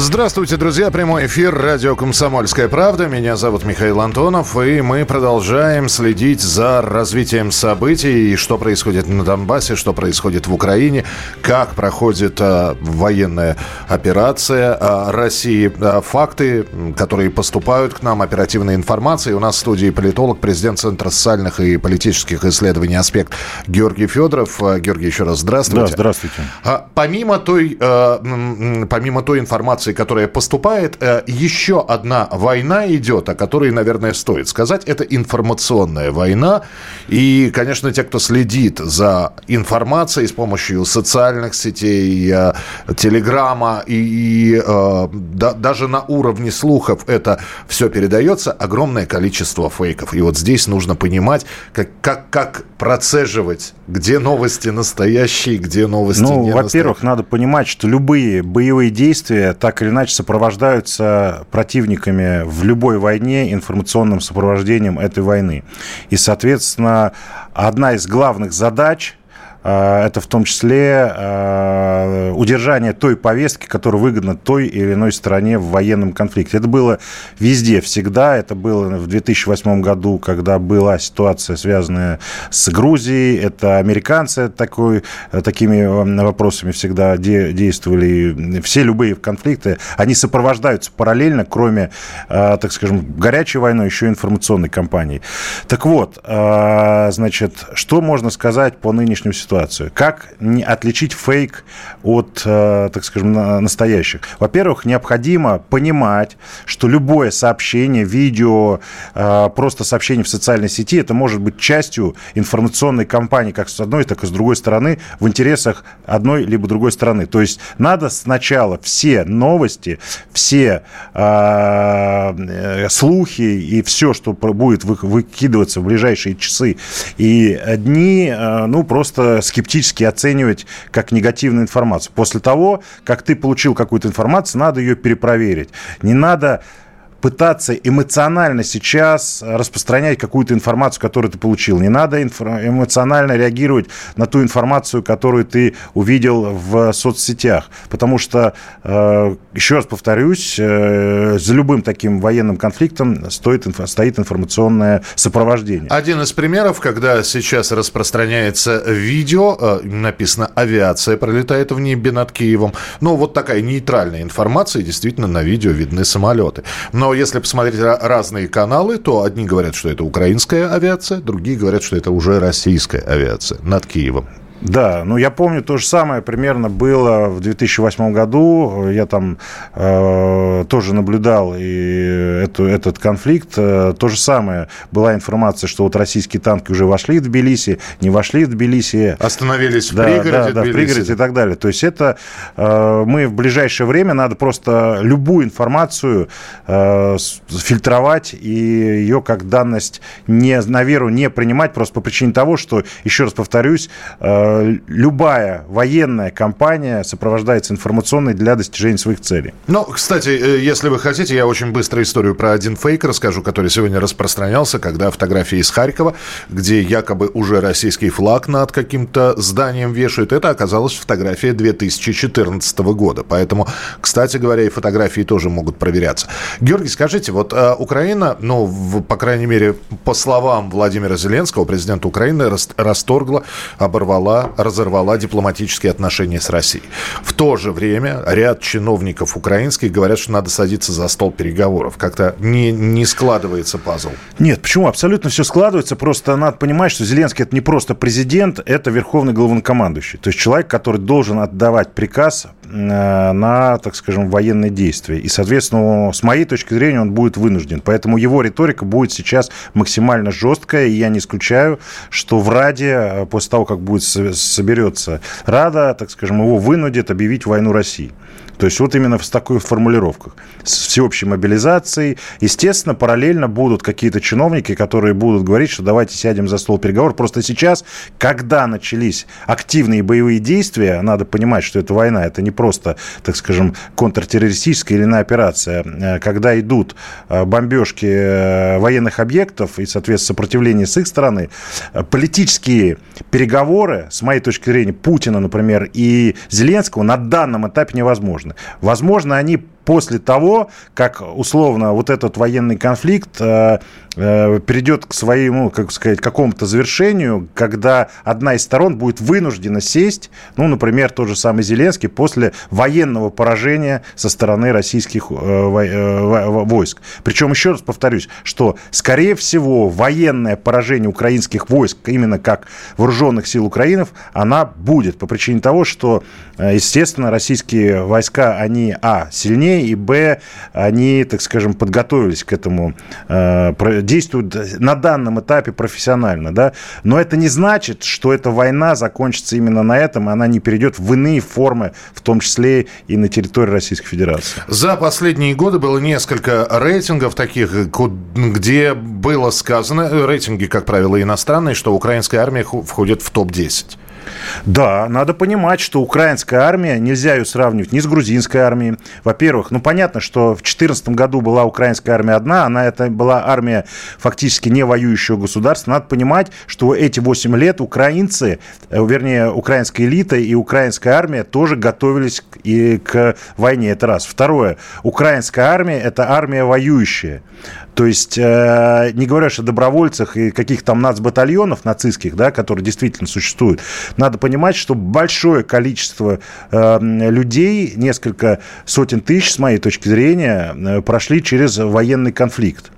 Здравствуйте, друзья. Прямой эфир радио «Комсомольская правда». Меня зовут Михаил Антонов, и мы продолжаем следить за развитием событий, и что происходит на Донбассе, что происходит в Украине, как проходит а, военная операция а, России, а, факты, которые поступают к нам, оперативная информация. И у нас в студии политолог, президент Центра социальных и политических исследований «Аспект» Георгий Федоров. А, Георгий, еще раз здравствуйте. Да, здравствуйте. А, помимо той, а, помимо той информации, информации, которая поступает, э, еще одна война идет, о которой, наверное, стоит сказать. Это информационная война. И, конечно, те, кто следит за информацией с помощью социальных сетей, э, телеграмма и, и э, да, даже на уровне слухов это все передается, огромное количество фейков. И вот здесь нужно понимать, как, как, как процеживать, где новости настоящие, где новости ну, не во-первых, надо понимать, что любые боевые действия так или иначе сопровождаются противниками в любой войне информационным сопровождением этой войны. И, соответственно, одна из главных задач это в том числе а, удержание той повестки, которая выгодна той или иной стороне в военном конфликте. Это было везде, всегда. Это было в 2008 году, когда была ситуация, связанная с Грузией. Это американцы такой, такими вопросами всегда действовали. Все любые конфликты, они сопровождаются параллельно, кроме, а, так скажем, горячей войны, еще информационной кампании. Так вот, значит, что можно сказать по нынешней ситуации? Ситуацию. Как отличить фейк от, э, так скажем, настоящих? Во-первых, необходимо понимать, что любое сообщение, видео, э, просто сообщение в социальной сети, это может быть частью информационной кампании как с одной, так и с другой стороны в интересах одной либо другой стороны. То есть надо сначала все новости, все э, слухи и все, что будет выкидываться в ближайшие часы и дни, ну, просто скептически оценивать как негативную информацию. После того, как ты получил какую-то информацию, надо ее перепроверить. Не надо пытаться эмоционально сейчас распространять какую-то информацию, которую ты получил. Не надо эмоционально реагировать на ту информацию, которую ты увидел в соцсетях. Потому что, э, еще раз повторюсь, э, за любым таким военным конфликтом стоит, стоит информационное сопровождение. Один из примеров, когда сейчас распространяется видео, э, написано «авиация пролетает в небе над Киевом». Ну, вот такая нейтральная информация, действительно, на видео видны самолеты. Но но если посмотреть разные каналы, то одни говорят, что это украинская авиация, другие говорят, что это уже российская авиация над Киевом. Да, ну я помню, то же самое примерно было в 2008 году. Я там э, тоже наблюдал и эту, этот конфликт. Э, то же самое. Была информация, что вот российские танки уже вошли в Тбилиси, не вошли в Тбилиси. Остановились да, в пригороде Да, да, в пригороде и так далее. То есть это э, мы в ближайшее время надо просто любую информацию э, фильтровать и ее как данность не, на веру не принимать просто по причине того, что, еще раз повторюсь, э, любая военная кампания сопровождается информационной для достижения своих целей. Ну, кстати, э, если вы хотите, я очень быстро историю про один фейк расскажу, который сегодня распространялся, когда фотографии из Харькова, где якобы уже российский флаг над каким-то зданием вешают, это оказалась фотография 2014 года. Поэтому, кстати говоря, и фотографии тоже могут проверяться. Георгий, скажите, вот э, Украина, ну, в, по крайней мере, по словам Владимира Зеленского, президента Украины, расторгла, оборвала разорвала дипломатические отношения с Россией. В то же время ряд чиновников украинских говорят, что надо садиться за стол переговоров. Как-то не, не складывается пазл. Нет, почему? Абсолютно все складывается. Просто надо понимать, что Зеленский это не просто президент, это верховный главнокомандующий. То есть человек, который должен отдавать приказ на, так скажем, военные действия. И, соответственно, с моей точки зрения, он будет вынужден. Поэтому его риторика будет сейчас максимально жесткая. И я не исключаю, что в Раде, э, после того, как будет соберется Рада, так скажем, его вынудит объявить войну России. То есть вот именно в такой формулировках. С всеобщей мобилизацией. Естественно, параллельно будут какие-то чиновники, которые будут говорить, что давайте сядем за стол переговоров. Просто сейчас, когда начались активные боевые действия, надо понимать, что это война, это не, просто, так скажем, контртеррористическая или иная операция. Э, когда идут э, бомбежки э, военных объектов и, соответственно, сопротивление с их стороны, политические переговоры, с моей точки зрения, Путина, например, и Зеленского на данном этапе невозможны. Возможно, они после того, как условно вот этот военный конфликт э, э, перейдет к своему, как сказать, какому-то завершению, когда одна из сторон будет вынуждена сесть, ну, например, тот же самый Зеленский, после военного поражения со стороны российских э, войск. Причем, еще раз повторюсь, что, скорее всего, военное поражение украинских войск, именно как вооруженных сил Украины, она будет по причине того, что, естественно, российские войска, они, а, сильнее, и, б, они, так скажем, подготовились к этому, э, действуют на данном этапе профессионально, да, но это не значит, что эта война закончится именно на этом, она не перейдет в иные формы, в том числе и на территории Российской Федерации. За последние годы было несколько рейтингов таких, где было сказано, рейтинги, как правило, иностранные, что украинская армия входит в топ-10. Да, надо понимать, что украинская армия, нельзя ее сравнивать ни с грузинской армией. Во-первых, ну понятно, что в 2014 году была украинская армия одна, она это была армия фактически не воюющего государства. Надо понимать, что эти 8 лет украинцы, э, вернее, украинская элита и украинская армия тоже готовились и к войне. Это раз. Второе. Украинская армия – это армия воюющая. То есть, э, не говоря о добровольцах и каких там нацбатальонов нацистских, да, которые действительно существуют, надо понимать, что большое количество э, людей, несколько сотен тысяч, с моей точки зрения, э, прошли через военный конфликт.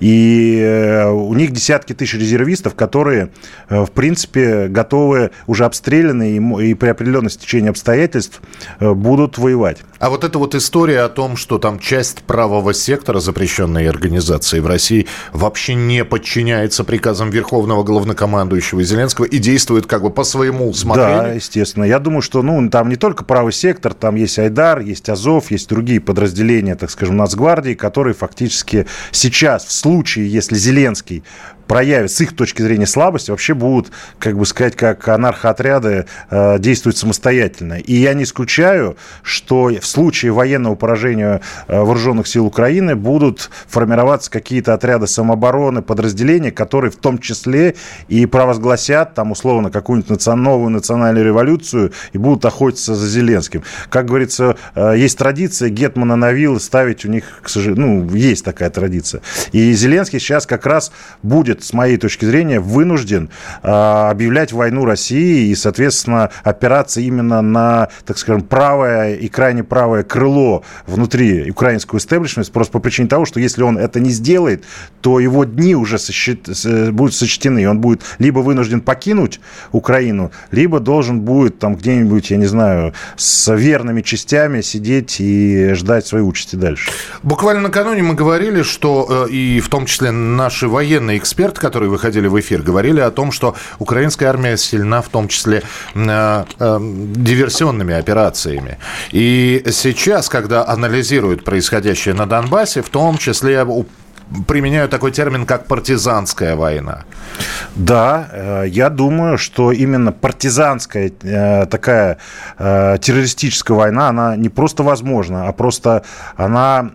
И э, у них десятки тысяч резервистов, которые, э, в принципе, готовы, уже обстреляны и, при определенном стечении обстоятельств э, будут воевать. А вот эта вот история о том, что там часть правого сектора запрещенной организации в России вообще не подчиняется приказам Верховного Главнокомандующего Зеленского и действует как бы по своему усмотрению? Да, естественно. Я думаю, что ну, там не только правый сектор, там есть Айдар, есть Азов, есть другие подразделения, так скажем, Нацгвардии, которые фактически сейчас в случае, если Зеленский проявят с их точки зрения слабость, вообще будут, как бы сказать, как анархоотряды э, действовать самостоятельно. И я не исключаю, что в случае военного поражения э, вооруженных сил Украины будут формироваться какие-то отряды самообороны, подразделения, которые в том числе и провозгласят там условно какую-нибудь наци... новую национальную революцию и будут охотиться за Зеленским. Как говорится, э, есть традиция Гетмана на виллы ставить у них, к сожалению, ну, есть такая традиция. И Зеленский сейчас как раз будет с моей точки зрения, вынужден а, объявлять войну России и, соответственно, опираться именно на, так скажем, правое и крайне правое крыло внутри украинского истеблишмента, просто по причине того, что если он это не сделает, то его дни уже сосчет... будут сочтены, он будет либо вынужден покинуть Украину, либо должен будет там где-нибудь, я не знаю, с верными частями сидеть и ждать своей участи дальше. Буквально накануне мы говорили, что э, и в том числе наши военные эксперты эксперты, которые выходили в эфир, говорили о том, что украинская армия сильна в том числе э, э, диверсионными операциями. И сейчас, когда анализируют происходящее на Донбассе, в том числе применяю такой термин, как партизанская война. Да, э, я думаю, что именно партизанская э, такая э, террористическая война, она не просто возможна, а просто она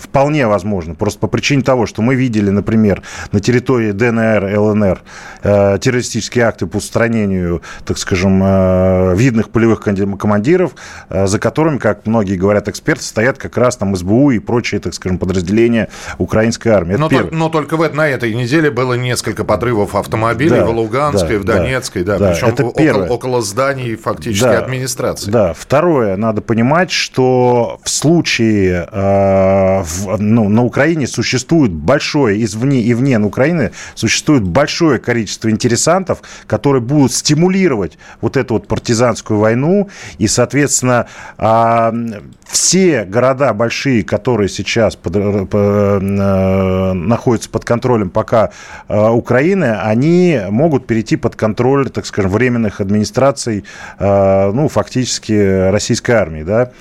вполне возможна. Просто по причине того, что мы видели, например, на территории ДНР, ЛНР террористические акты по устранению, так скажем, видных полевых командиров, за которыми, как многие говорят эксперты, стоят как раз там СБУ и прочие, так скажем, подразделения украинской армии. но, то, но только в, на этой неделе было несколько подрывов автомобилей да, в Луганской, да, в Донецкой, да, да, причем это около, около зданий фактически да, администрации. Да, второе, надо понимать, что в случае э, в, ну, на Украине существует большое, извне и вне Украины существует большое количество интересантов, которые будут стимулировать вот эту вот партизанскую войну, и, соответственно, э, все города большие, которые сейчас под, находятся под контролем пока Украины, они могут перейти под контроль, так скажем, временных администраций, ну, фактически российской армии, да.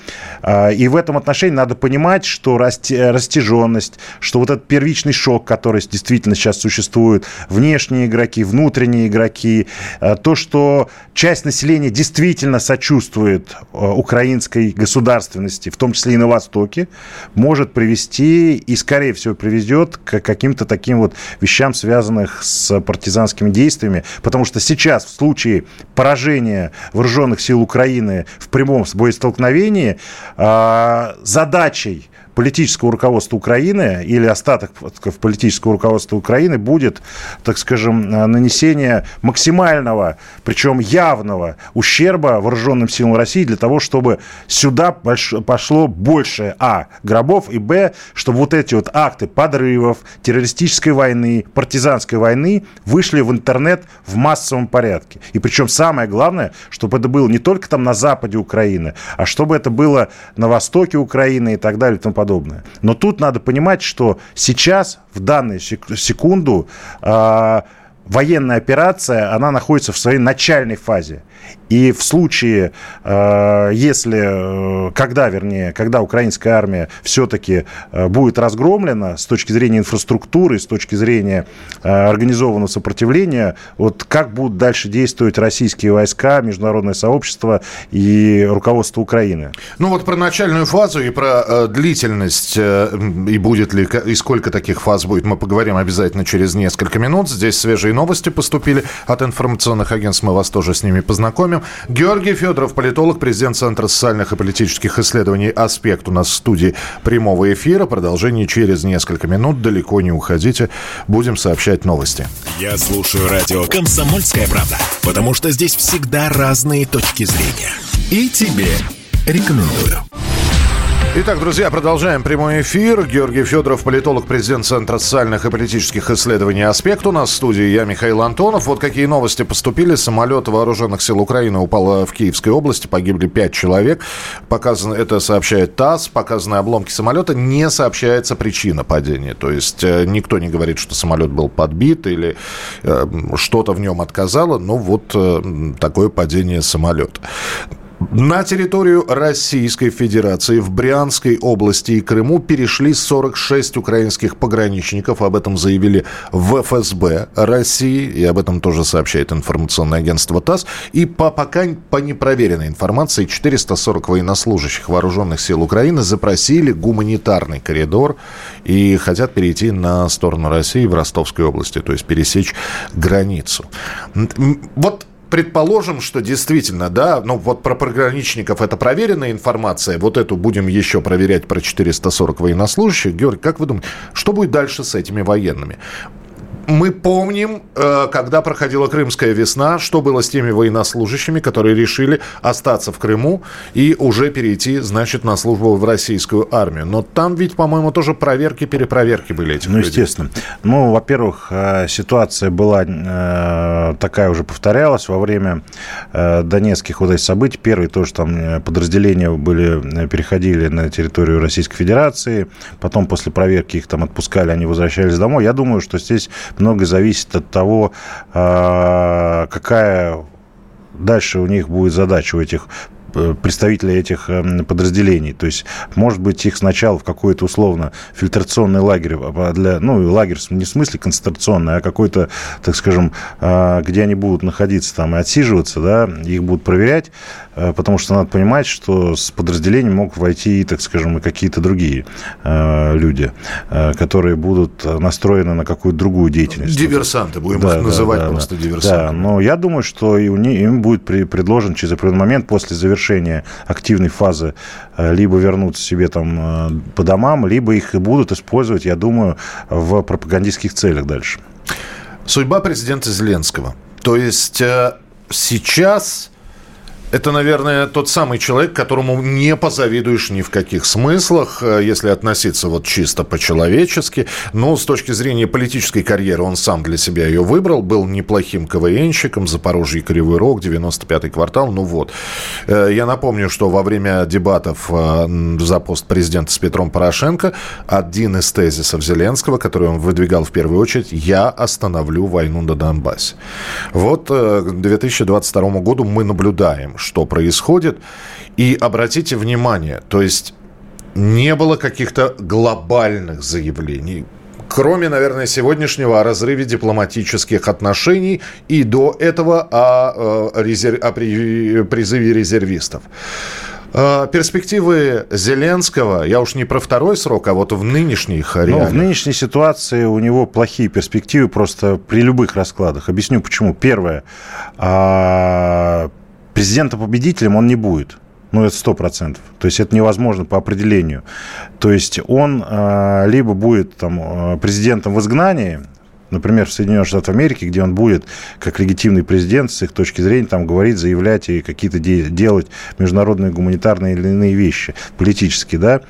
И в этом отношении надо понимать, что растяженность, что вот этот первичный шок, который действительно сейчас существует, внешние игроки, внутренние игроки, то, что часть населения действительно сочувствует украинской государственности, в том числе и на Востоке, может привести и, скорее всего, приведет к каким-то таким вот вещам, связанных с партизанскими действиями, потому что сейчас в случае поражения вооруженных сил Украины в прямом боестолкновении а, задачей политического руководства Украины или остаток политического руководства Украины будет, так скажем, нанесение максимального, причем явного ущерба вооруженным силам России для того, чтобы сюда пошло больше, а, гробов, и, б, чтобы вот эти вот акты подрывов, террористической войны, партизанской войны вышли в интернет в массовом порядке. И причем самое главное, чтобы это было не только там на западе Украины, а чтобы это было на востоке Украины и так далее и тому подобное. Но тут надо понимать, что сейчас, в данную секунду, э, военная операция, она находится в своей начальной фазе. И в случае, э, если, э, когда, вернее, когда украинская армия все-таки э, будет разгромлена с точки зрения инфраструктуры, с точки зрения организованного сопротивления, вот как будут дальше действовать российские войска, международное сообщество и руководство Украины? Ну вот про начальную фазу и про длительность, и будет ли, и сколько таких фаз будет, мы поговорим обязательно через несколько минут. Здесь свежие новости поступили от информационных агентств, мы вас тоже с ними познакомим познакомим. Георгий Федоров, политолог, президент Центра социальных и политических исследований «Аспект» у нас в студии прямого эфира. Продолжение через несколько минут. Далеко не уходите. Будем сообщать новости. Я слушаю радио «Комсомольская правда», потому что здесь всегда разные точки зрения. И тебе рекомендую. Итак, друзья, продолжаем прямой эфир. Георгий Федоров, политолог, президент Центра социальных и политических исследований «Аспект» у нас в студии. Я Михаил Антонов. Вот какие новости поступили. Самолет вооруженных сил Украины упал в Киевской области. Погибли пять человек. Показано, это сообщает ТАСС. Показаны обломки самолета. Не сообщается причина падения. То есть э, никто не говорит, что самолет был подбит или э, что-то в нем отказало. Но вот э, такое падение самолета. На территорию Российской Федерации в Брянской области и Крыму перешли 46 украинских пограничников. Об этом заявили в ФСБ России. И об этом тоже сообщает информационное агентство ТАСС. И по пока по непроверенной информации 440 военнослужащих вооруженных сил Украины запросили гуманитарный коридор и хотят перейти на сторону России в Ростовской области, то есть пересечь границу. Вот предположим, что действительно, да, ну вот про пограничников это проверенная информация, вот эту будем еще проверять про 440 военнослужащих. Георгий, как вы думаете, что будет дальше с этими военными? Мы помним, э, когда проходила Крымская весна, что было с теми военнослужащими, которые решили остаться в Крыму и уже перейти, значит, на службу в российскую армию. Но там ведь, по-моему, тоже проверки, перепроверки были этих Ну, людей. естественно. Ну, во-первых, э, ситуация была э, такая уже повторялась во время донецких вот этих событий. Первые тоже там подразделения были, переходили на территорию Российской Федерации. Потом после проверки их там отпускали, они возвращались домой. Я думаю, что здесь многое зависит от того, а, какая дальше у них будет задача у этих представителей этих эм, подразделений. То есть, может быть, их сначала в какой-то условно фильтрационный лагерь, а, для, ну, лагерь не в смысле концентрационный, а какой-то, так скажем, а, где они будут находиться там и отсиживаться, да, их будут проверять, э, потому что надо понимать, что с подразделением могут войти, так скажем, и какие-то другие э, люди, которые будут настроены на какую-то другую деятельность. Диверсанты, будем да, их называть да, просто да. диверсантами. Да, но я думаю, что и у них, им будет предложен через определенный момент после завершения завершения активной фазы э, либо вернуться себе там э, по домам, либо их будут использовать, я думаю, в пропагандистских целях дальше. Судьба президента Зеленского. То есть э, сейчас Это, наверное, тот самый человек, которому не позавидуешь ни в каких смыслах, э, если относиться вот чисто по-человечески. Но с точки зрения политической карьеры он сам для себя ее выбрал, был неплохим КВНщиком, Запорожье Кривой Рог, 95-й квартал, ну вот. Э, я напомню, что во время дебатов э, за пост президента с Петром Порошенко один из тезисов Зеленского, который он выдвигал в первую очередь, «Я остановлю войну на Донбассе». Вот к 2022 году мы наблюдаем, что происходит. И обратите внимание, то есть не было каких-то глобальных заявлений. Кроме, наверное, сегодняшнего о разрыве дипломатических отношений и до этого о, э, резерв... о призыве резервистов. Э, перспективы Зеленского, я уж не про второй срок, а вот в нынешних реалиях. Ну, в нынешней ситуации у него плохие перспективы просто при любых раскладах. Объясню почему. Первое. А, президентом-победителем он не будет. Ну, это сто процентов. То есть это невозможно по определению. То есть он э, либо будет там, а, президентом в изгнании, например, в Соединенных Штатах Америки, где он будет как легитимный президент с их точки зрения там говорить, заявлять и какие-то де- делать международные гуманитарные или иные вещи, политические, да,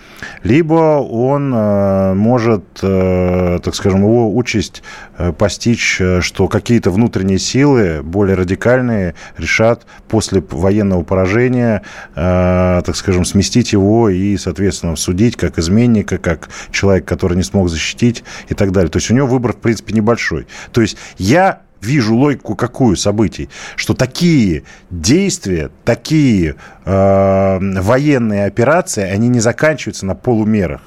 либо он э, может, э, так скажем, его участь э, постичь, э, что какие-то внутренние силы, более радикальные, решат после военного поражения, э, так скажем, сместить его и, соответственно, судить как изменника, как человек, который не смог защитить и так далее. То есть у него выбор, в принципе, небольшой большой. То есть я вижу логику какую событий, что такие действия, такие э, военные операции, они не заканчиваются на полумерах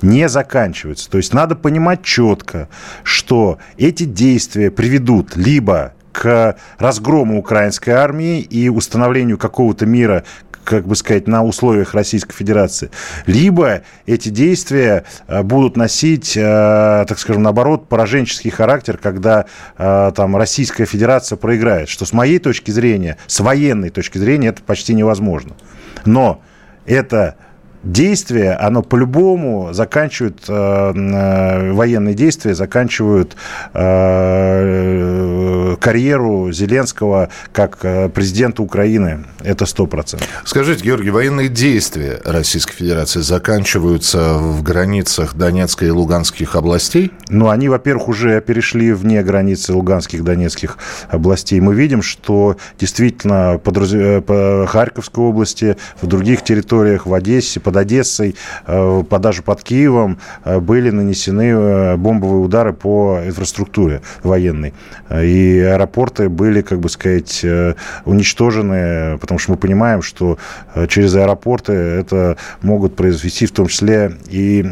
не заканчиваются. То есть надо понимать четко, что эти действия приведут либо к разгрому украинской армии и установлению какого-то мира, как бы сказать, на условиях Российской Федерации. Либо эти действия э, будут носить, э, так скажем, наоборот, пораженческий характер, когда э, там Российская Федерация проиграет. Что с моей точки зрения, с военной точки зрения, это почти невозможно. Но это действие, оно по-любому заканчивает, э, э, военные действия заканчивают э, карьеру Зеленского как э, президента Украины. Это сто процентов. Скажите, Георгий, военные действия Российской Федерации заканчиваются в границах Донецкой и Луганских областей? Ну, они, во-первых, уже перешли вне границы Луганских и Донецких областей. Мы видим, что действительно подраз... Э, по Харьковской области, в других территориях, в Одессе, под Одессой, э, даже под Киевом э, были нанесены э, бомбовые удары по инфраструктуре военной. И аэропорты были, как бы сказать, уничтожены, потому что мы понимаем, что через аэропорты это могут произвести в том числе и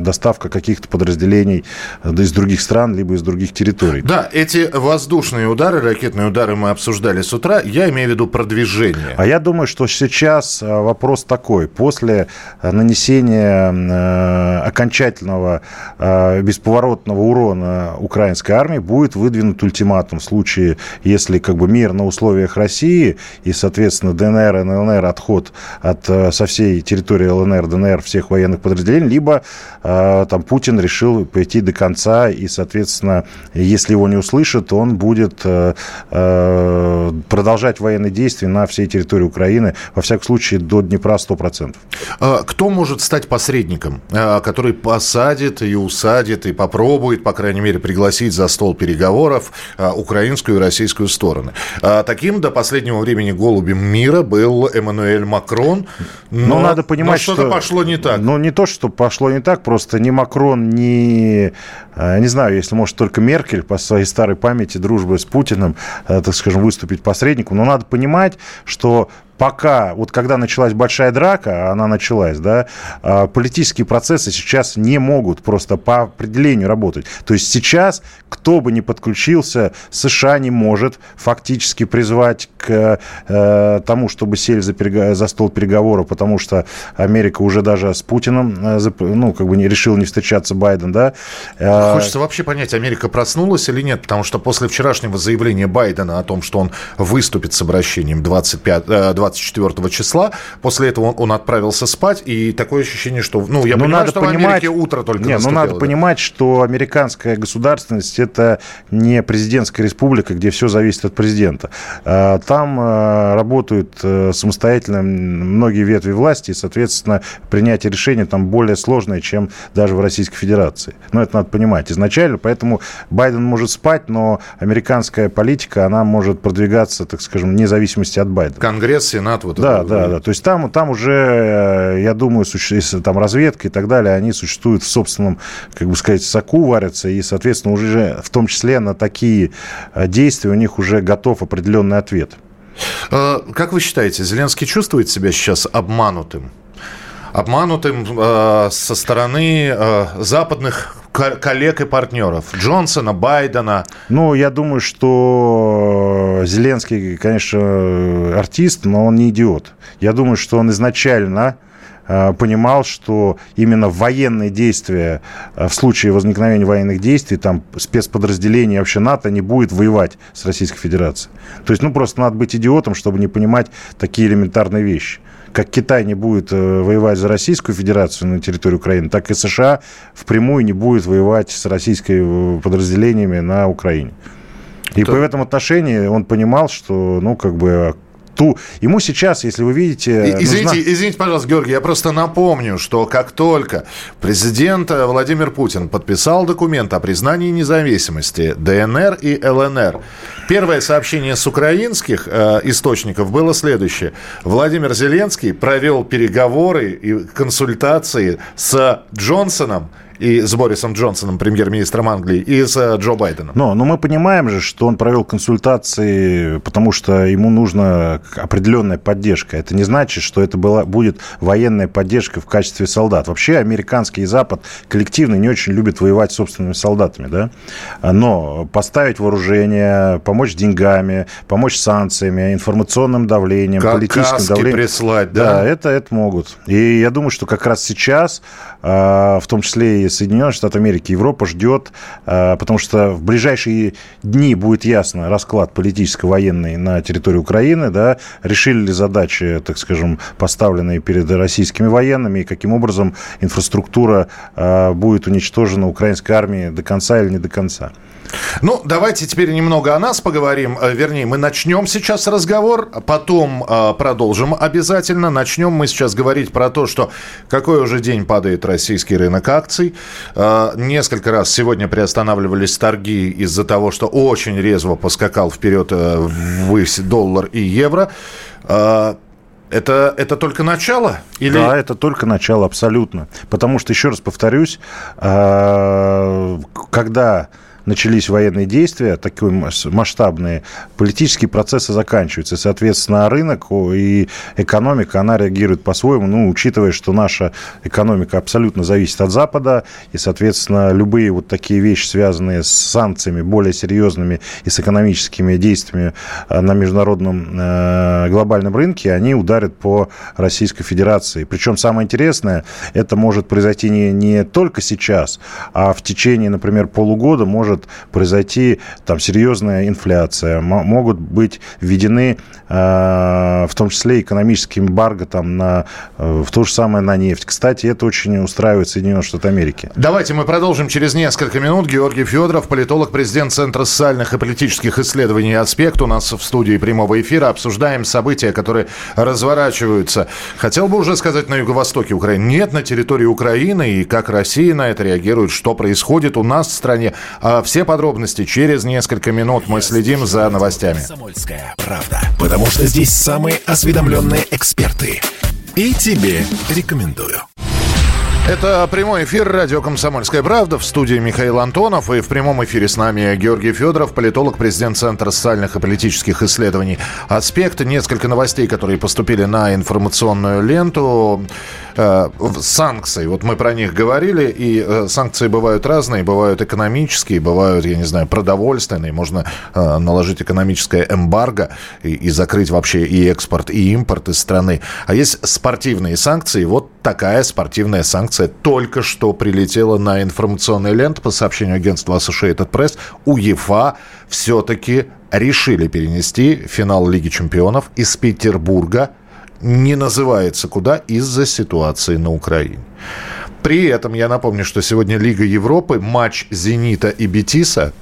доставка каких-то подразделений из других стран, либо из других территорий. Да, эти воздушные удары, ракетные удары мы обсуждали с утра. Я имею в виду продвижение. А я думаю, что сейчас вопрос такой. После нанесения э, окончательного э, бесповоротного урона украинской армии будет выдвинут ультиматум в случае, если как бы мир на условиях России и, соответственно, ДНР ЛНР отход от, э, со всей территории ЛНР, ДНР всех военных подразделений, либо там Путин решил пойти до конца и, соответственно, если его не услышат, он будет продолжать военные действия на всей территории Украины, во всяком случае, до Днепра 100%. А кто может стать посредником, а, который посадит и усадит и попробует, по крайней мере, пригласить за стол переговоров а, украинскую и российскую стороны? Таким до последнего времени голубем мира был Эммануэль Макрон. Но, но надо понимать, но что-то что, пошло не так. Ну, не то, что пошло не так, просто ни Макрон, ни, не знаю, если, может, только Меркель по своей старой памяти дружбы с Путиным, так скажем, выступить посредником. Но надо понимать, что пока, вот когда началась большая драка, она началась, да, а, политические процессы сейчас не могут просто по определению работать. То есть сейчас, кто бы ни подключился, США не может фактически призвать к э, тому, чтобы сели за, перег... за стол переговоров, потому что Америка уже даже с Путиным, э, ну, как бы не решил не встречаться Байден, да. Э, Хочется вообще понять, Америка проснулась или нет, потому что после вчерашнего заявления Байдена о том, что он выступит с обращением 25, 20 24 числа. После этого он, он отправился спать, и такое ощущение, что, ну, я ну, понимаю, надо что понимать, в Америке утро только Не, ну надо да. понимать, что американская государственность это не президентская республика, где все зависит от президента. А, там а, работают э, самостоятельно многие ветви власти, и, соответственно, принятие решений там более сложное, чем даже в Российской Федерации. Но это надо понимать изначально, поэтому Байден может спать, но американская политика, она может продвигаться, так скажем, вне зависимости от Байдена. Конгресс, Сенат, вот да, это. Да, да. То есть там, там уже, я думаю, если там разведка и так далее, они существуют в собственном, как бы сказать, соку варятся, и, соответственно, уже в том числе на такие э, действия у них уже готов определенный ответ. Э, как вы считаете, Зеленский чувствует себя сейчас обманутым? Обманутым э, со стороны э, западных коллег и партнеров? Джонсона, Байдена? Ну, я думаю, что Зеленский, конечно, артист, но он не идиот. Я думаю, что он изначально понимал, что именно военные действия, э, в случае возникновения военных действий, там спецподразделения вообще НАТО не будет воевать с Российской Федерацией. То есть, ну, просто надо быть идиотом, чтобы не понимать такие элементарные вещи как Китай не будет э, воевать за Российскую Федерацию на территории Украины, так и США впрямую не будет воевать с российскими подразделениями на Украине. И То... по этому отношении он понимал, что, ну, как бы ту... Ему сейчас, если вы видите... Извините, нужна... извините, пожалуйста, Георгий, я просто напомню, что как только президент э, Владимир Путин подписал документ о признании независимости ДНР и ЛНР, первое сообщение с украинских э, источников было следующее. Владимир Зеленский провел переговоры и консультации с Джонсоном и с Борисом Джонсоном, премьер-министром Англии, и с э, Джо Байденом. Но, но мы понимаем же, что он провел консультации, потому что ему нужна определенная поддержка. Это не значит, что это была, будет военная поддержка в качестве солдат. Вообще американский Запад коллективно не очень любит воевать с собственными солдатами. Да? Но поставить вооружение, помочь деньгами, помочь санкциями, информационным давлением, как политическим давлением. прислать, да? Да, это, это могут. И я думаю, что как раз сейчас, а, в том числе и Соединенных Штатов Америки, Европа ждет, э, потому что в ближайшие дни будет ясно расклад политическо-военный на территории Украины, да, решили ли задачи, так скажем, поставленные перед российскими военными, и каким образом инфраструктура э, будет уничтожена украинской армией до конца или не до конца. Ну, давайте теперь немного о нас поговорим. Э, вернее, мы начнем сейчас разговор, потом э, продолжим обязательно. Начнем мы сейчас говорить про то, что какой уже день падает российский рынок акций. Э, несколько раз сегодня приостанавливались торги из-за того, что очень резво поскакал вперед э, ввысь доллар и евро. Э, это, это только начало? Или... Да, это только начало, абсолютно. Потому что, еще раз повторюсь, э, когда начались военные действия, такие масштабные, политические процессы заканчиваются. Соответственно, рынок и экономика, она реагирует по-своему, ну, учитывая, что наша экономика абсолютно зависит от Запада, и, соответственно, любые вот такие вещи, связанные с санкциями, более серьезными и с экономическими действиями э, на международном э, глобальном рынке, они ударят по Российской Федерации. Причем самое интересное, это может произойти не, не только сейчас, а в течение, например, полугода может может произойти там серьезная инфляция, могут быть введены э, в том числе экономические эмбарго там на, э, в то же самое на нефть. Кстати, это очень устраивает Соединенные Штаты Америки. Давайте мы продолжим через несколько минут. Георгий Федоров, политолог, президент Центра социальных и политических исследований «Аспект» у нас в студии прямого эфира. Обсуждаем события, которые разворачиваются. Хотел бы уже сказать на юго-востоке Украины. Нет, на территории Украины и как Россия на это реагирует, что происходит у нас в стране. А все подробности через несколько минут. Мы следим за новостями. Правда. Потому что здесь самые осведомленные эксперты. И тебе рекомендую. Это прямой эфир радио «Комсомольская правда» в студии Михаил Антонов. И в прямом эфире с нами Георгий Федоров, политолог, президент Центра социальных и политических исследований «Аспект». Несколько новостей, которые поступили на информационную ленту. Э, санкции, вот мы про них говорили, и э, санкции бывают разные. Бывают экономические, бывают, я не знаю, продовольственные. Можно э, наложить экономическое эмбарго и, и закрыть вообще и экспорт, и импорт из страны. А есть спортивные санкции. Вот такая спортивная санкция санкция только что прилетела на информационный лент по сообщению агентства Associated Press. УЕФА все-таки решили перенести финал Лиги чемпионов из Петербурга не называется куда из-за ситуации на Украине. При этом я напомню, что сегодня Лига Европы, матч «Зенита» и «Бетиса».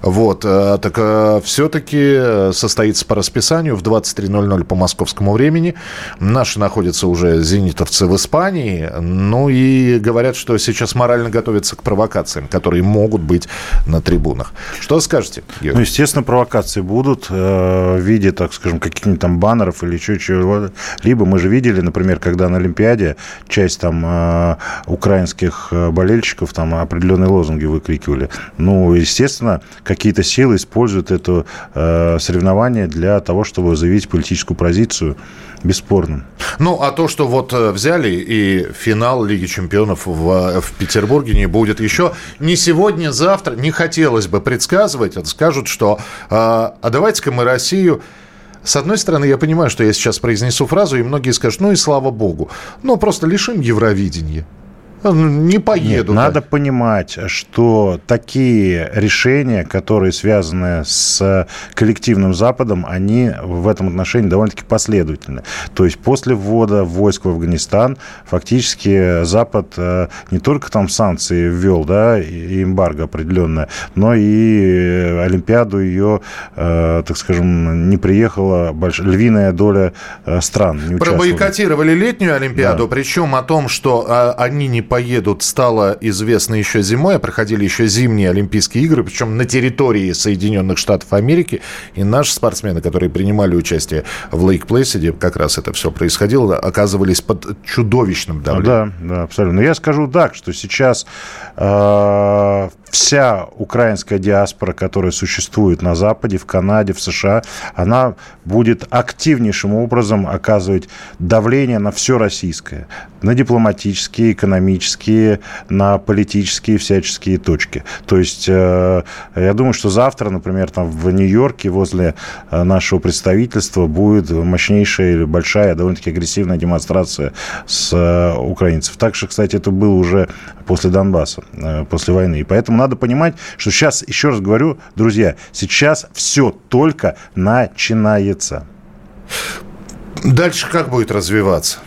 Вот, э, так э, все-таки состоится по расписанию в 23.00 по московскому времени. Наши находятся уже зенитовцы в Испании. Ну и говорят, что сейчас морально готовятся к провокациям, которые могут быть на трибунах. Что скажете? Георгий? Ну, естественно, провокации будут э, в виде, так скажем, каких-нибудь там баннеров или чего-чего. Либо мы же видели, например, когда на Олимпиаде часть там Украины украинских э, болельщиков там определенные лозунги выкрикивали. Ну, естественно, какие-то силы используют это э, соревнование для того, чтобы заявить политическую позицию бесспорно. Ну, а то, что вот э, взяли и финал Лиги Чемпионов в, э, в Петербурге не будет еще не сегодня, завтра, не хотелось бы предсказывать, скажут, что а, а давайте-ка мы Россию с одной стороны, я понимаю, что я сейчас произнесу фразу, и многие скажут, ну и слава богу. Ну, просто лишим Евровидения. Ну, не поеду. Нет, надо понимать, что такие решения, которые связаны с коллективным Западом, они в этом отношении довольно-таки последовательны. То есть после ввода войск в Афганистан фактически Запад э, не только там санкции ввел, да, и эмбарго определенное, но и Олимпиаду ее, э, так скажем, не приехала больш... львиная доля э, стран. Не Пробойкотировали летнюю Олимпиаду, да. причем о том, что а, они не поедут, стало известно еще зимой. А проходили еще зимние Олимпийские игры, причем на территории Соединенных Штатов Америки. И наши спортсмены, которые принимали участие в Лейк Плейсиде, как раз это все происходило, оказывались под чудовищным давлением. Да, да, абсолютно. Но я скажу так, что сейчас э, вся украинская диаспора, которая существует на Западе, в Канаде, в США, она будет активнейшим образом оказывать давление на все российское, на дипломатические, экономические, на политические всяческие точки. То есть э, я думаю, что завтра, например, там в Нью-Йорке возле э, нашего представительства будет мощнейшая или большая, довольно-таки агрессивная демонстрация с э, украинцев. Так что, кстати, это было уже после Донбасса, после войны. И поэтому надо понимать, что сейчас, еще раз говорю, друзья, сейчас все только начинается. Дальше как будет развиваться?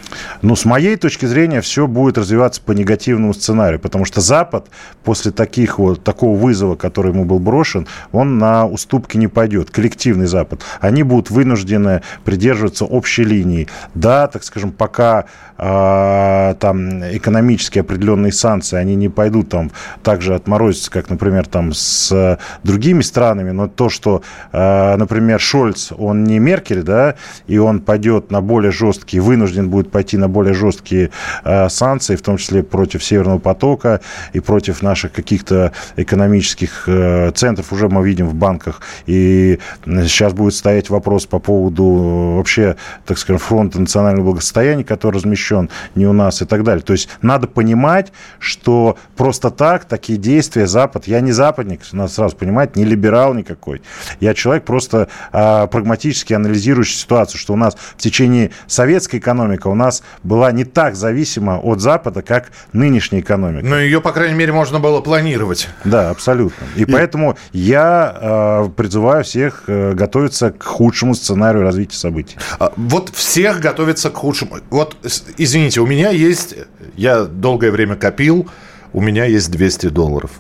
Ну, с моей точки зрения, все будет развиваться по негативному сценарию, потому что Запад после таких вот, такого вызова, который ему был брошен, он на уступки не пойдет. Коллективный Запад. Они будут вынуждены придерживаться общей линии. Да, так скажем, пока э, там экономически определенные санкции, они не пойдут там так же отморозиться, как, например, там с другими странами, но то, что, э, например, Шольц, он не Меркель, да, и он пойдет на более жесткие, вынужден будет пойти пойти на более жесткие э, санкции, в том числе против Северного потока и против наших каких-то экономических э, центров. Уже мы видим в банках. И сейчас будет стоять вопрос по поводу э, вообще, так скажем, фронта национального благосостояния, который размещен не у нас и так далее. То есть надо понимать, что просто так такие действия Запад, я не западник, надо сразу понимать, не либерал никакой. Я человек просто а, прагматически анализирующий ситуацию, что у нас в течение советской экономики у нас нас была не так зависима от Запада, как нынешняя экономика. Но ее, по крайней мере, можно было планировать. Да, абсолютно. И, И... поэтому я э, призываю всех э, готовиться к худшему сценарию развития событий. А, вот всех готовиться к худшему. Вот, извините, у меня есть... Я долгое время копил, у меня есть 200 долларов.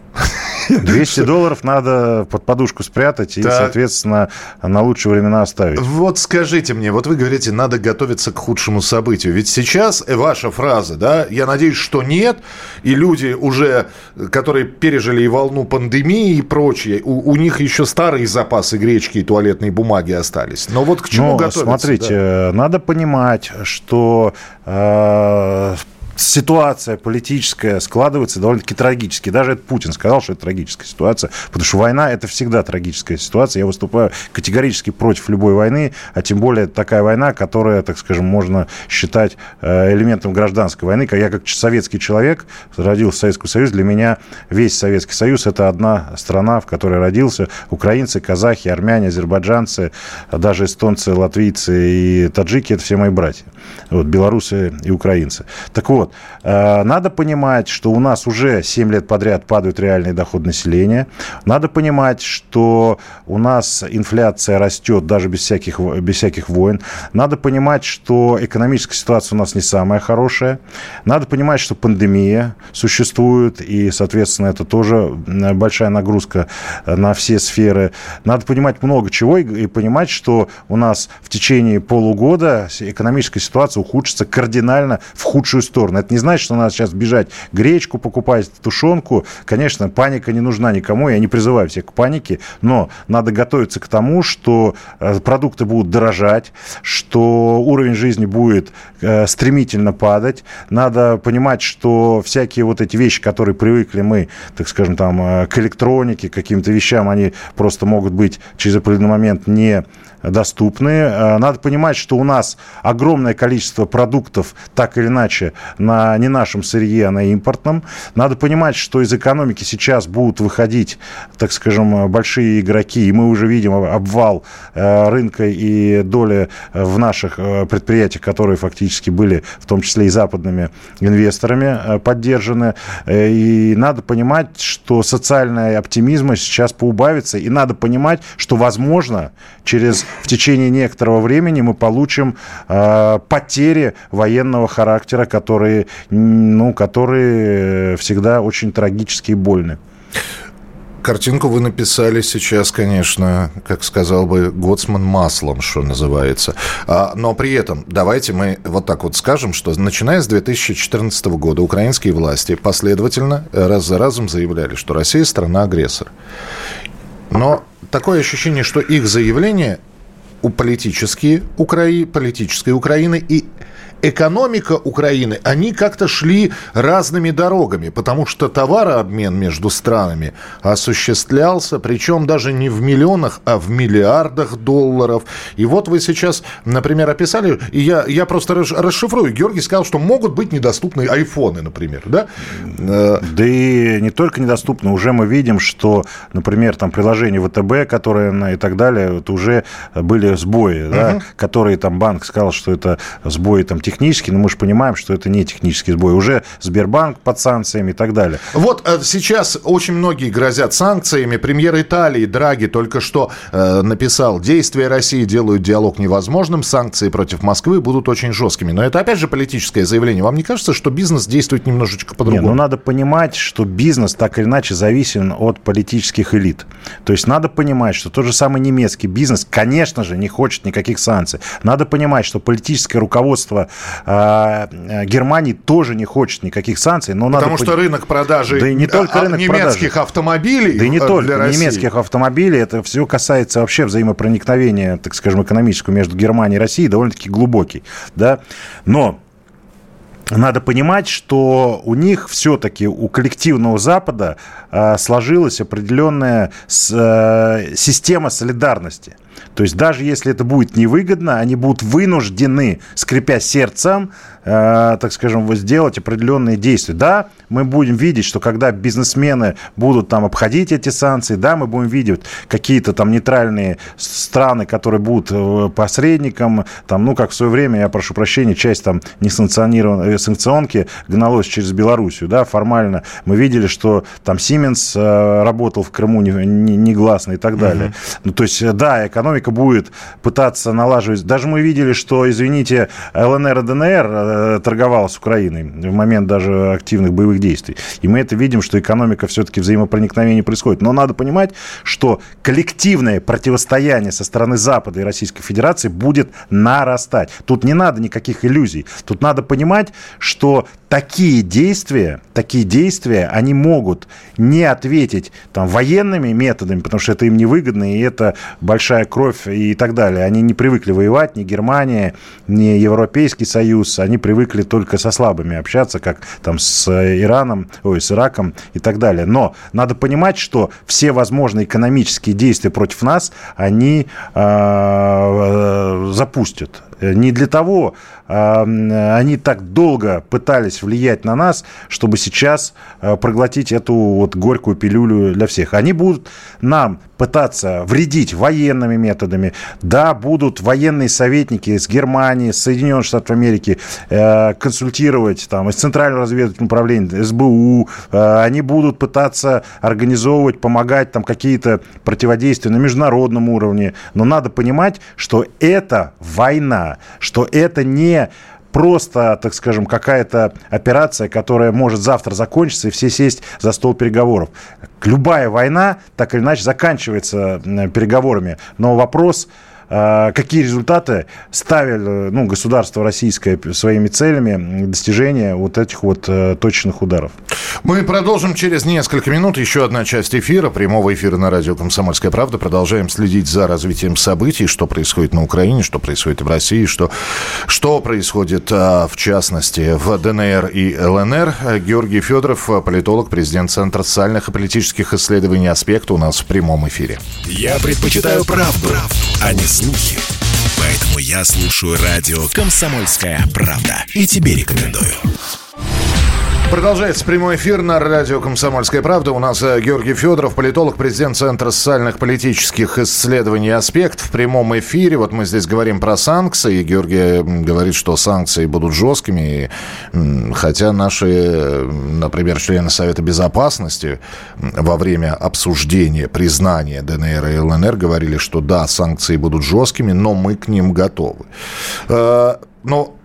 200 долларов надо под подушку спрятать и, соответственно, на лучшие времена оставить. Вот скажите мне, вот вы говорите, надо готовиться к худшему событию. Ведь сейчас ваша фраза, да, я надеюсь, что нет, и люди уже, которые пережили и волну пандемии и прочее, у, у них еще старые запасы гречки и туалетной бумаги остались. Но вот к чему Но, готовиться? Смотрите, да? надо понимать, что э, ситуация политическая складывается довольно-таки трагически. Даже это Путин сказал, что это трагическая ситуация, потому что война – это всегда трагическая ситуация. Я выступаю категорически против любой войны, а тем более такая война, которая, так скажем, можно считать э, элементом гражданской войны. Я как советский человек, родился в Советском Союзе, для меня весь Советский Союз – это одна страна, в которой родился. Украинцы, казахи, армяне, азербайджанцы, даже эстонцы, латвийцы и таджики – это все мои братья. Вот, белорусы и украинцы. Так вот, Э, надо понимать, что у нас уже 7 лет подряд падают реальные доходы населения. Надо понимать, что у нас инфляция растет даже без всяких, без всяких войн. Надо понимать, что экономическая ситуация у нас не самая хорошая. Надо понимать, что пандемия существует, и, соответственно, это тоже большая нагрузка на все сферы. Надо понимать много чего и, и понимать, что у нас в течение полугода экономическая ситуация ухудшится кардинально в худшую сторону. Это не значит, что надо сейчас бежать гречку покупать, тушенку. Конечно, паника не нужна никому, я не призываю всех к панике, но надо готовиться к тому, что э, продукты будут дорожать, что уровень жизни будет э, стремительно падать. Надо понимать, что всякие вот эти вещи, которые привыкли мы, так скажем, там, э, к электронике, к каким-то вещам, они просто могут быть через определенный момент не доступны. Э, надо понимать, что у нас огромное количество продуктов, так или иначе, на не нашем сырье, а на импортном. Надо понимать, что из экономики сейчас будут выходить, так скажем, большие игроки, и мы уже видим обвал э, рынка и доли в наших э, предприятиях, которые фактически были, в том числе и западными инвесторами, поддержаны. И надо понимать, что социальный оптимизм сейчас поубавится, и надо понимать, что, возможно, через в течение некоторого времени мы получим э, потери военного характера, которые, ну, которые всегда очень трагически и больны. Картинку вы написали сейчас, конечно, как сказал бы Гоцман, маслом, что называется. А, но при этом давайте мы вот так вот скажем, что начиная с 2014 года украинские власти последовательно раз за разом заявляли, что Россия страна-агрессор. Но такое ощущение, что их заявление политические Украи, политической Украины и экономика Украины, они как-то шли разными дорогами, потому что товарообмен между странами осуществлялся, причем даже не в миллионах, а в миллиардах долларов. И вот вы сейчас, например, описали, и я, я просто расшифрую. Георгий сказал, что могут быть недоступны айфоны, например, да? Э, да и не только недоступны, уже мы видим, что, например, там приложение ВТБ, которое и так далее, это уже были сбои, угу. да, которые там банк сказал, что это сбои там технический, но мы же понимаем, что это не технический сбой. Уже Сбербанк под санкциями и так далее. Вот э, сейчас очень многие грозят санкциями. Премьер Италии Драги только что э, написал, действия России делают диалог невозможным, санкции против Москвы будут очень жесткими. Но это опять же политическое заявление. Вам не кажется, что бизнес действует немножечко по-другому? Не, ну надо понимать, что бизнес так или иначе зависим от политических элит. То есть надо понимать, что тот же самый немецкий бизнес, конечно же, не хочет никаких санкций. Надо понимать, что политическое руководство Германии тоже не хочет никаких санкций. Но Потому надо что рынок продажи да и не только а, рынок немецких продажи. автомобилей Да и не э, только России. немецких автомобилей. Это все касается вообще взаимопроникновения, так скажем, экономического между Германией и Россией довольно-таки глубокий. Да? Но надо понимать, что у них все-таки, у коллективного Запада э, сложилась определенная э, система солидарности. То есть даже если это будет невыгодно, они будут вынуждены, скрипя сердцем, э, так скажем, сделать определенные действия. Да, мы будем видеть, что когда бизнесмены будут там обходить эти санкции, да, мы будем видеть какие-то там нейтральные страны, которые будут э, посредником, там, ну, как в свое время, я прошу прощения, часть там несанкционированной э, санкционки гналась через Белоруссию, да, формально мы видели, что там Siemens э, работал в Крыму негласно не, не и так далее. Угу. Ну, то есть, да, экономика будет пытаться налаживать. Даже мы видели, что, извините, ЛНР и ДНР Э, торговала с Украиной в момент даже активных боевых действий. И мы это видим, что экономика все-таки взаимопроникновения происходит. Но надо понимать, что коллективное противостояние со стороны Запада и Российской Федерации будет нарастать. Тут не надо никаких иллюзий. Тут надо понимать, что такие действия, такие действия, они могут не ответить там, военными методами, потому что это им невыгодно, и это большая кровь и так далее. Они не привыкли воевать, ни Германия, ни Европейский Союз, они привыкли только со слабыми общаться, как там с Ираном, ой, с Ираком и так далее. Но надо понимать, что все возможные экономические действия против нас, они э, запустят. Не для того они так долго пытались влиять на нас, чтобы сейчас проглотить эту вот горькую пилюлю для всех. Они будут нам пытаться вредить военными методами. Да, будут военные советники из Германии, Соединенных Штатов Америки э, консультировать там, из Центрального разведывательного управления, СБУ. Э, они будут пытаться организовывать, помогать там какие-то противодействия на международном уровне. Но надо понимать, что это война, что это не просто, так скажем, какая-то операция, которая может завтра закончиться, и все сесть за стол переговоров. Любая война, так или иначе, заканчивается переговорами. Но вопрос какие результаты ставили ну, государство российское своими целями достижения вот этих вот э, точных ударов. Мы продолжим через несколько минут. Еще одна часть эфира, прямого эфира на радио «Комсомольская правда». Продолжаем следить за развитием событий, что происходит на Украине, что происходит в России, что, что происходит, а, в частности, в ДНР и ЛНР. Георгий Федоров, политолог, президент Центра социальных и политических исследований «Аспект» у нас в прямом эфире. Я предпочитаю правду, правду. а не слухи. Поэтому я слушаю радио «Комсомольская правда». И тебе рекомендую. Продолжается прямой эфир на радио «Комсомольская правда». У нас э, Георгий Федоров, политолог, президент Центра социальных политических исследований «Аспект» в прямом эфире. Вот мы здесь говорим про санкции. И Георгий говорит, что санкции будут жесткими. Хотя наши, например, члены Совета Безопасности во время обсуждения, признания ДНР и ЛНР говорили, что да, санкции будут жесткими, но мы к ним готовы. Э, но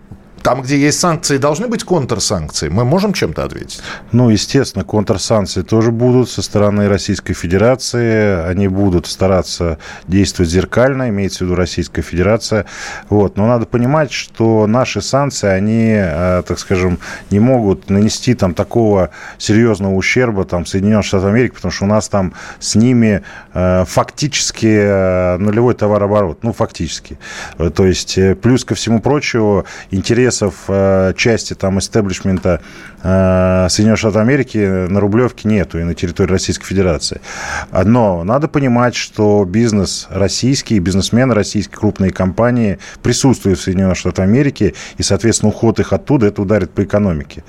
там, где есть санкции, должны быть контрсанкции. Мы можем чем-то ответить? Ну, естественно, контрсанкции тоже будут со стороны Российской Федерации. Они будут стараться действовать зеркально, имеется в виду Российская Федерация. Вот. Но надо понимать, что наши санкции, они, э, так скажем, не могут нанести там такого серьезного ущерба там, Соединенным Штатам Америки, потому что у нас там с ними э, фактически э, нулевой товарооборот. Ну, фактически. То есть, плюс ко всему прочему, интерес интересов э, части там истеблишмента э, Соединенных Штатов Америки на Рублевке нету и на территории Российской Федерации. Но надо понимать, что бизнес российский, бизнесмены российские, крупные компании присутствуют в Соединенных Штатах Америки, и, соответственно, уход их оттуда, это ударит по экономике.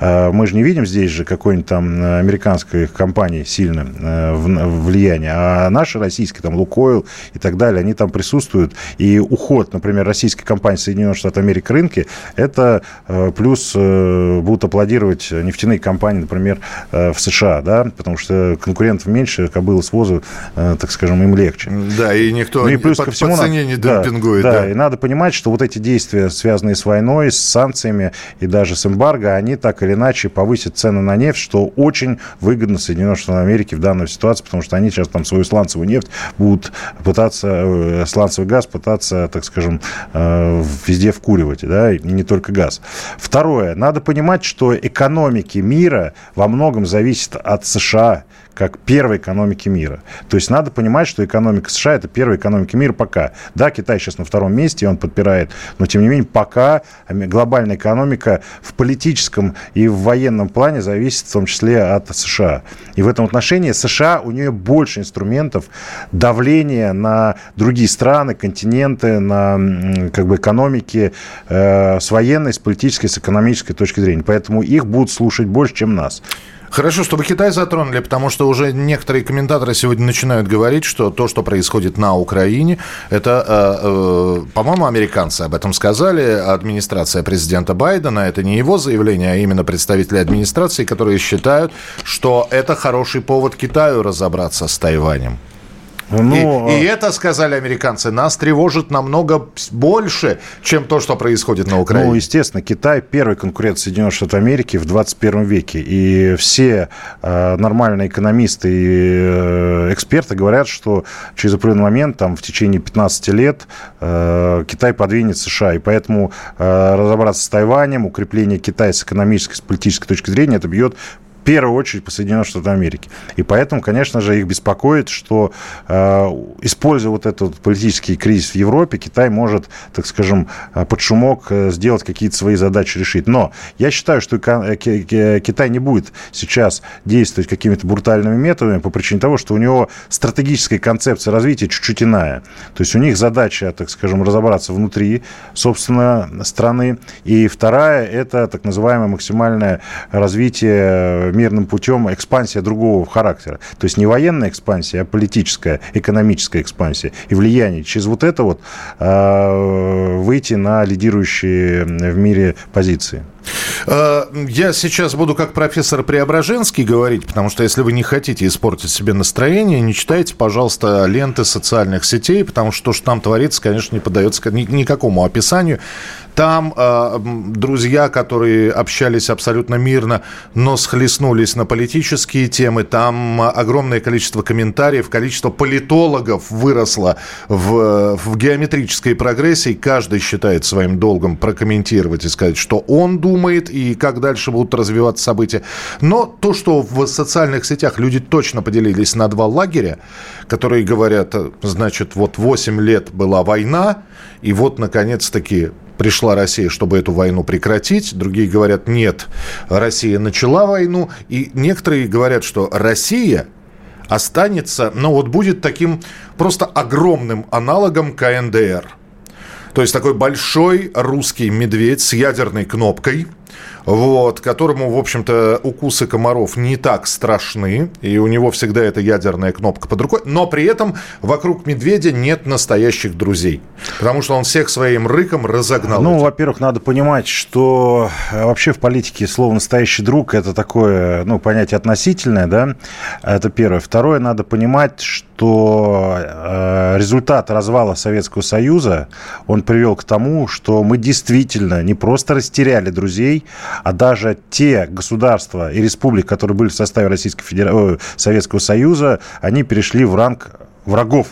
Э, мы же не видим здесь же какой-нибудь там американской компании сильно влияние, а наши российские, там, Лукойл и так далее, они там присутствуют, и уход, например, российской компании Соединенных Штатов Америки рынки, это э, плюс э, будут аплодировать нефтяные компании, например, э, в США, да, потому что конкурентов меньше, кобылы с возу, так скажем, им легче. Да, и никто ну, и плюс по, ко всему, по цене не демпингует. Да, да, да, и надо понимать, что вот эти действия, связанные с войной, с санкциями и даже с эмбарго, они так или иначе повысят цены на нефть, что очень выгодно Соединенным Штатам Америки в данной ситуации, потому что они сейчас там свою сланцевую нефть будут пытаться, сланцевый газ пытаться, так скажем, везде вкуривать, да, не только газ. Второе. Надо понимать, что экономики мира во многом зависят от США как первой экономики мира. То есть надо понимать, что экономика США – это первая экономика мира пока. Да, Китай сейчас на втором месте, и он подпирает, но тем не менее пока глобальная экономика в политическом и в военном плане зависит в том числе от США. И в этом отношении США, у нее больше инструментов давления на другие страны, континенты, на как бы экономики э, с военной, с политической, с экономической точки зрения. Поэтому их будут слушать больше, чем нас. Хорошо, чтобы Китай затронули, потому что уже некоторые комментаторы сегодня начинают говорить, что то, что происходит на Украине, это, э, э, по-моему, американцы об этом сказали, администрация президента Байдена, это не его заявление, а именно представители администрации, которые считают, что это хороший повод Китаю разобраться с Тайванем. Ну, и, и а это, сказали американцы, нас тревожит намного больше, чем то, что происходит на Украине. Ну, естественно, Китай первый конкурент Соединенных Штатов Америки в 21 веке. И все э, нормальные экономисты и э, эксперты говорят, что через определенный момент, там, в течение 15 лет, э, Китай подвинет США. И поэтому э, разобраться с Тайванем, укрепление Китая с экономической, с политической точки зрения, это бьет в первую очередь по Соединенным Штатам Америки. И поэтому, конечно же, их беспокоит, что, э, используя вот этот политический кризис в Европе, Китай может, так скажем, э, под шумок э, сделать какие-то свои задачи решить. Но я считаю, что Китай не будет сейчас действовать какими-то брутальными методами по причине того, что у него стратегическая концепция развития чуть-чуть иная. То есть у них задача, так скажем, разобраться внутри, собственно, страны. И вторая – это так называемое максимальное развитие мирным путем экспансия другого характера. То есть не военная экспансия, а политическая, экономическая экспансия. И влияние через вот это вот выйти на лидирующие в мире позиции. Э, я сейчас буду как профессор Преображенский говорить, потому что если вы не хотите испортить себе настроение, не читайте, пожалуйста, ленты социальных сетей, потому что то, что там творится, конечно, не поддается никакому описанию. Там э, друзья, которые общались абсолютно мирно, но схлестнулись на политические темы. Там огромное количество комментариев, количество политологов выросло в, в геометрической прогрессии. Каждый считает своим долгом прокомментировать и сказать, что он думает и как дальше будут развиваться события. Но то, что в социальных сетях люди точно поделились на два лагеря, которые говорят, значит, вот 8 лет была война, и вот, наконец-таки, пришла Россия, чтобы эту войну прекратить. Другие говорят, нет, Россия начала войну. И некоторые говорят, что Россия останется, ну вот будет таким просто огромным аналогом КНДР. То есть такой большой русский медведь с ядерной кнопкой – вот, которому, в общем-то, укусы комаров не так страшны, и у него всегда эта ядерная кнопка под рукой, но при этом вокруг медведя нет настоящих друзей, потому что он всех своим рыком разогнал. Ну, во-первых, надо понимать, что э, вообще в политике слово «настоящий друг» – это такое, ну, понятие относительное, да, это первое. Второе, надо понимать, что э, результат развала Советского Союза, он привел к тому, что мы действительно не просто растеряли друзей, а даже те государства и республики, которые были в составе Российской Федера... Э, Советского Союза, они перешли в ранг врагов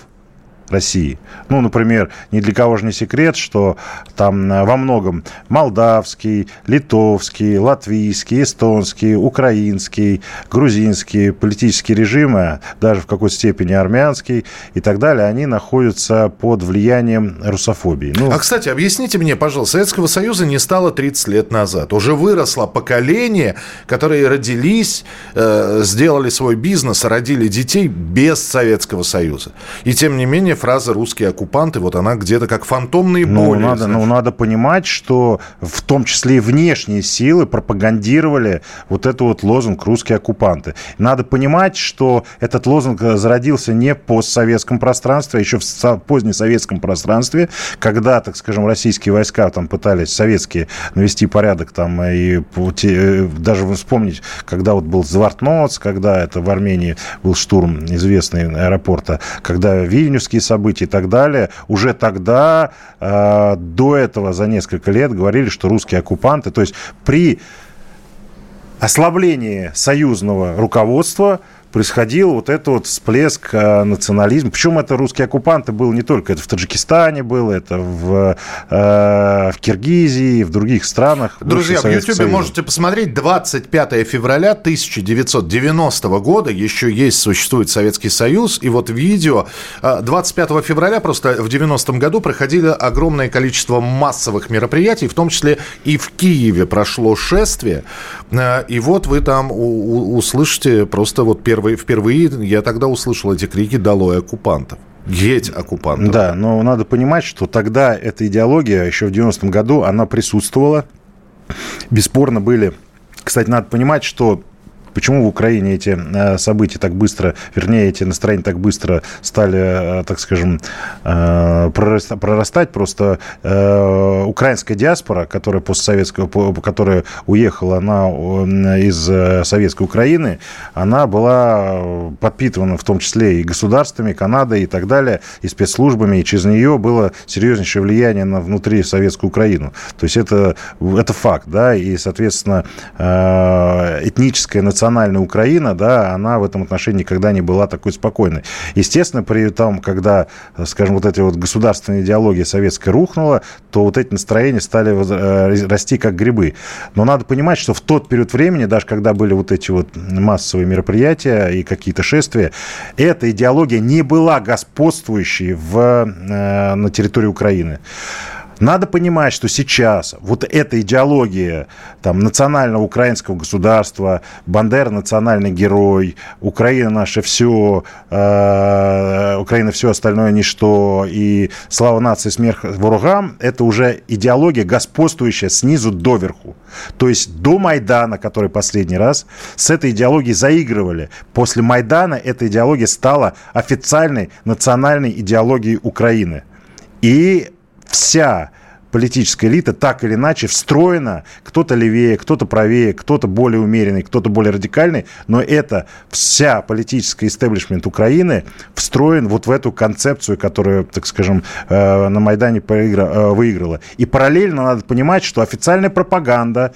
России. Ну, например, ни для кого же не секрет, что там э, во многом молдавский, литовский, латвийский, эстонский, украинский, грузинский политические режимы, даже в какой-то степени армянский и так далее, они находятся под влиянием русофобии. Ну, а, кстати, объясните мне, пожалуйста, Советского Союза не стало 30 лет назад. Уже выросло поколение, которые родились, э, сделали свой бизнес, родили детей без Советского Союза. И тем не менее фраза «русские оккупанты», вот она где-то как фантомные ну, боли. Надо, ну, надо понимать, что в том числе и внешние силы пропагандировали вот этот вот лозунг «русские оккупанты». Надо понимать, что этот лозунг зародился не в постсоветском пространстве, а еще в позднесоветском пространстве, когда, так скажем, российские войска там пытались советские навести порядок там и э, даже вспомнить, когда вот был Звартноц, когда это в Армении был штурм известный аэропорта, когда Вильнюсские событий и так далее, уже тогда, э, до этого, за несколько лет, говорили, что русские оккупанты, то есть при ослаблении союзного руководства – происходил вот этот вот всплеск э, национализма. Причем это русские оккупанты был не только, это в Таджикистане было, это в, э, в Киргизии, в других странах. Друзья, в Ютьюбе можете посмотреть 25 февраля 1990 года, еще есть, существует Советский Союз, и вот видео 25 э, февраля просто в 90-м году проходили огромное количество массовых мероприятий, в том числе и в Киеве прошло шествие, э, и вот вы там услышите просто вот первый впервые, впервые я тогда услышал эти крики «Долой оккупантов». Геть оккупантов. Да, но надо понимать, что тогда эта идеология, еще в 90-м году, она присутствовала. Бесспорно были... Кстати, надо понимать, что Почему в Украине эти э, события так быстро, вернее, эти настроения так быстро стали, э, так скажем, э, прорастать? Просто украинская диаспора, которая постсоветская, которая уехала она из советской Украины, она была подпитывана в том числе и государствами, Канадой и так далее, и спецслужбами, и через нее было серьезнейшее влияние на внутри советскую Украину. То есть это, это факт, да, и, соответственно, этническая, национальная национальная Украина, да, она в этом отношении никогда не была такой спокойной. Естественно, при том, когда, скажем, вот эти вот государственная идеология советская рухнула, то вот эти настроения стали э, расти как грибы. Но надо понимать, что в тот период времени, даже когда были вот эти вот массовые мероприятия и какие-то шествия, эта идеология не была господствующей в, э, на территории Украины. Надо понимать, что сейчас вот эта идеология там, национального украинского государства, Бандера национальный герой, Украина наше все, э, Украина все остальное ничто, и слава нации, смерть ворогам, это уже идеология господствующая снизу доверху. То есть до Майдана, который последний раз, с этой идеологией заигрывали. После Майдана эта идеология стала официальной национальной идеологией Украины. И вся политическая элита так или иначе встроена, кто-то левее, кто-то правее, кто-то более умеренный, кто-то более радикальный, но это вся политическая истеблишмент Украины встроен вот в эту концепцию, которую, так скажем, э, на Майдане э, выиграла. И параллельно надо понимать, что официальная пропаганда,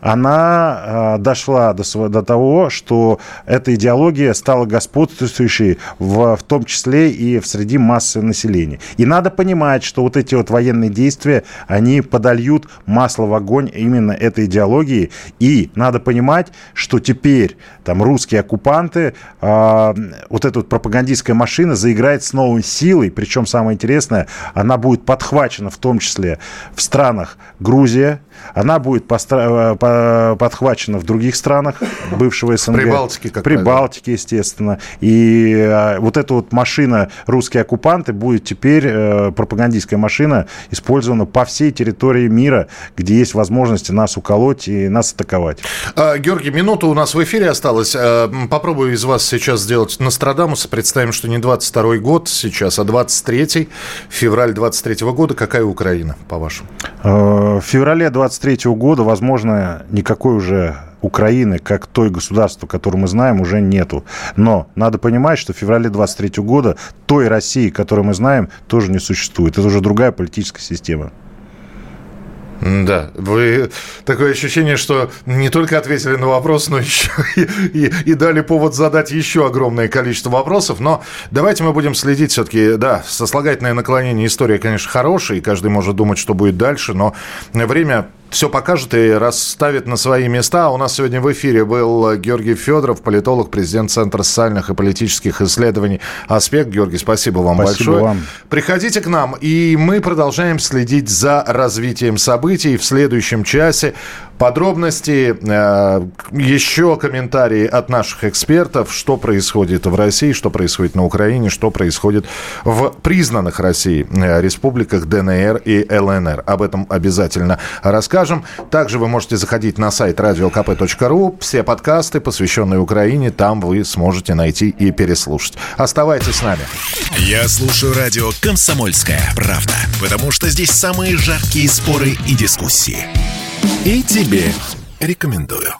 она э, дошла до, до того, что эта идеология стала господствующей в, в том числе и в среди массы населения. И надо понимать, что вот эти вот военные действия, они подольют масло в огонь именно этой идеологии. И надо понимать, что теперь там русские оккупанты, э, вот эта вот пропагандистская машина заиграет с новой силой, причем самое интересное, она будет подхвачена в том числе в странах Грузия, она будет постра- э, подхвачена в других странах бывшего СНГ. Прибалтике, как Прибалтике, естественно. И э, вот эта вот машина «Русские оккупанты» будет теперь, э, пропагандистская машина, использована по всей территории мира, где есть возможности нас уколоть и нас атаковать. А, Георгий, минута у нас в эфире осталась. Попробую из вас сейчас сделать Нострадамуса. Представим, что не 22 год сейчас, а 23 февраль 23 года. Какая Украина, по-вашему? В феврале 20 23 года, возможно, никакой уже Украины, как той государства, которое мы знаем, уже нету. Но надо понимать, что в феврале 23 года той России, которую мы знаем, тоже не существует. Это уже другая политическая система. Да, вы такое ощущение, что не только ответили на вопрос, но еще и, и, и дали повод задать еще огромное количество вопросов. Но давайте мы будем следить все-таки, да, сослагательное наклонение история, конечно, хорошая, и каждый может думать, что будет дальше, но время все покажет и расставит на свои места. У нас сегодня в эфире был Георгий Федоров, политолог, президент Центра социальных и политических исследований «Аспект». Георгий, спасибо вам спасибо большое. Вам. Приходите к нам, и мы продолжаем следить за развитием событий. В следующем часе подробности, э, еще комментарии от наших экспертов, что происходит в России, что происходит на Украине, что происходит в признанных России э, республиках ДНР и ЛНР. Об этом обязательно расскажем. Также вы можете заходить на сайт radiokp.ru. Все подкасты, посвященные Украине, там вы сможете найти и переслушать. Оставайтесь с нами. Я слушаю радио «Комсомольская правда», потому что здесь самые жаркие споры и дискуссии. И тебе рекомендую.